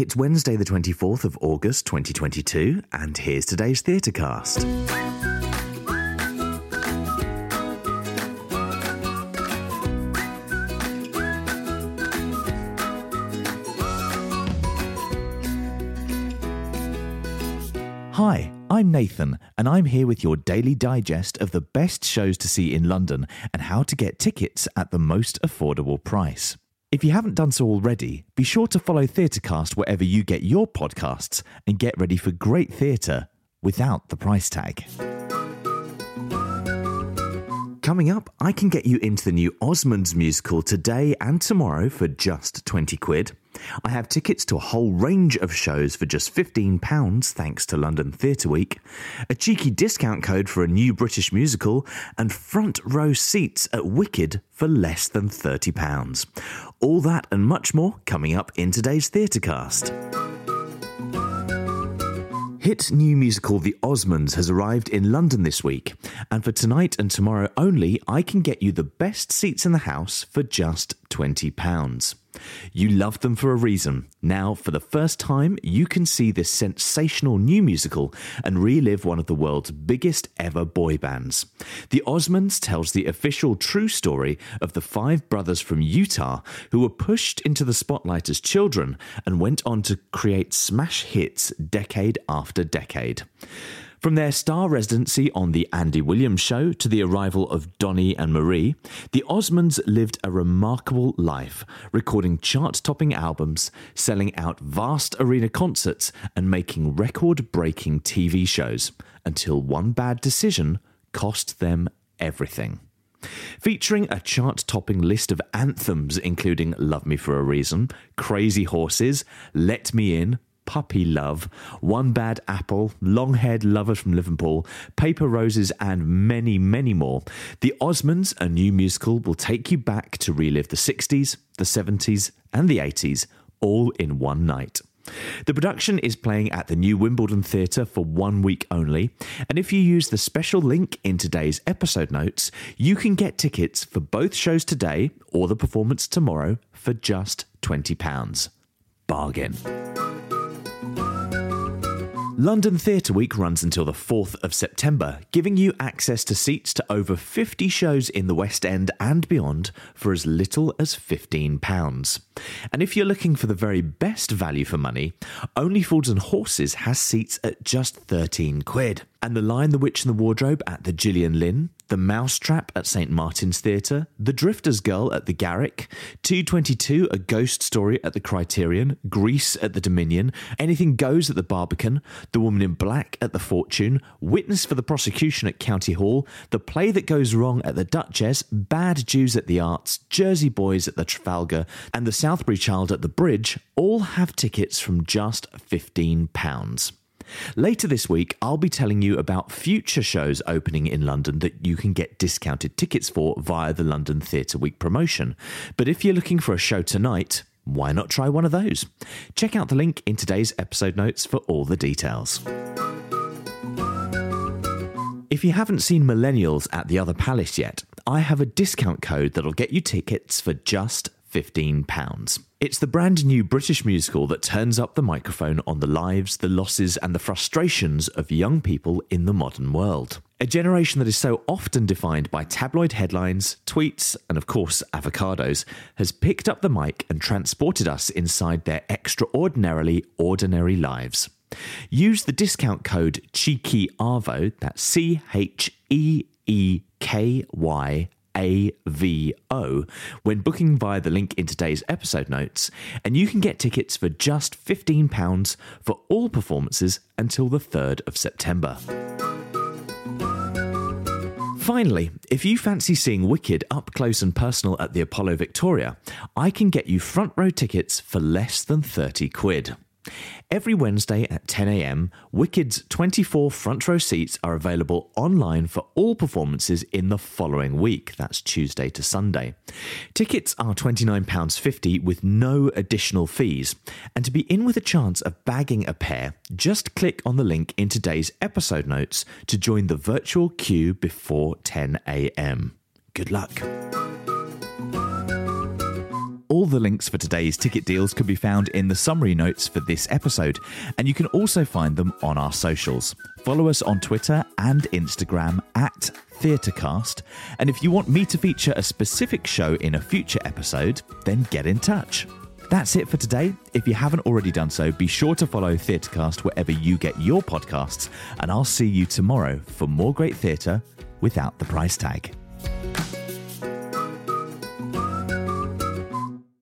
It's Wednesday, the 24th of August 2022, and here's today's Theatrecast. Hi, I'm Nathan, and I'm here with your daily digest of the best shows to see in London and how to get tickets at the most affordable price. If you haven't done so already, be sure to follow Theatrecast wherever you get your podcasts and get ready for great theatre without the price tag. Coming up, I can get you into the new Osmonds musical today and tomorrow for just 20 quid. I have tickets to a whole range of shows for just £15 thanks to London Theatre Week, a cheeky discount code for a new British musical, and front row seats at Wicked for less than £30. All that and much more coming up in today's Theatrecast. Hit new musical The Osmonds has arrived in London this week, and for tonight and tomorrow only, I can get you the best seats in the house for just £20. You loved them for a reason. Now, for the first time, you can see this sensational new musical and relive one of the world's biggest ever boy bands. The Osmonds tells the official true story of the five brothers from Utah who were pushed into the spotlight as children and went on to create smash hits decade after decade. From their star residency on The Andy Williams Show to the arrival of Donny and Marie, the Osmonds lived a remarkable life, recording chart topping albums, selling out vast arena concerts, and making record breaking TV shows, until one bad decision cost them everything. Featuring a chart topping list of anthems including Love Me for a Reason, Crazy Horses, Let Me In, Puppy Love, One Bad Apple, Long Haired Lover from Liverpool, Paper Roses, and many, many more. The Osmonds, a new musical, will take you back to relive the 60s, the 70s, and the 80s, all in one night. The production is playing at the new Wimbledon Theatre for one week only, and if you use the special link in today's episode notes, you can get tickets for both shows today or the performance tomorrow for just £20. Bargain. London Theatre Week runs until the 4th of September, giving you access to seats to over 50 shows in the West End and beyond for as little as £15. And if you're looking for the very best value for money, Only Fools and Horses has seats at just 13 quid. And The Lion, the Witch, and the Wardrobe at the Gillian Lynne, The Mousetrap at St Martin's Theatre, The Drifter's Girl at the Garrick, 222 A Ghost Story at the Criterion, Grease at the Dominion, Anything Goes at the Barbican, The Woman in Black at the Fortune, Witness for the Prosecution at County Hall, The Play That Goes Wrong at the Duchess, Bad Jews at the Arts, Jersey Boys at the Trafalgar, and The Southbury Child at the Bridge all have tickets from just £15. Later this week, I'll be telling you about future shows opening in London that you can get discounted tickets for via the London Theatre Week promotion. But if you're looking for a show tonight, why not try one of those? Check out the link in today's episode notes for all the details. If you haven't seen Millennials at the Other Palace yet, I have a discount code that'll get you tickets for just £15. It's the brand new British musical that turns up the microphone on the lives, the losses, and the frustrations of young people in the modern world. A generation that is so often defined by tabloid headlines, tweets, and of course, avocados, has picked up the mic and transported us inside their extraordinarily ordinary lives. Use the discount code CHEEKYAVO, that's C H E E K Y AVO when booking via the link in today's episode notes, and you can get tickets for just £15 for all performances until the 3rd of September. Finally, if you fancy seeing Wicked up close and personal at the Apollo Victoria, I can get you front row tickets for less than 30 quid. Every Wednesday at 10am, Wicked's 24 front row seats are available online for all performances in the following week. That's Tuesday to Sunday. Tickets are £29.50 with no additional fees. And to be in with a chance of bagging a pair, just click on the link in today's episode notes to join the virtual queue before 10am. Good luck. All the links for today's ticket deals can be found in the summary notes for this episode, and you can also find them on our socials. Follow us on Twitter and Instagram at Theatrecast, and if you want me to feature a specific show in a future episode, then get in touch. That's it for today. If you haven't already done so, be sure to follow Theatrecast wherever you get your podcasts, and I'll see you tomorrow for more great theatre without the price tag.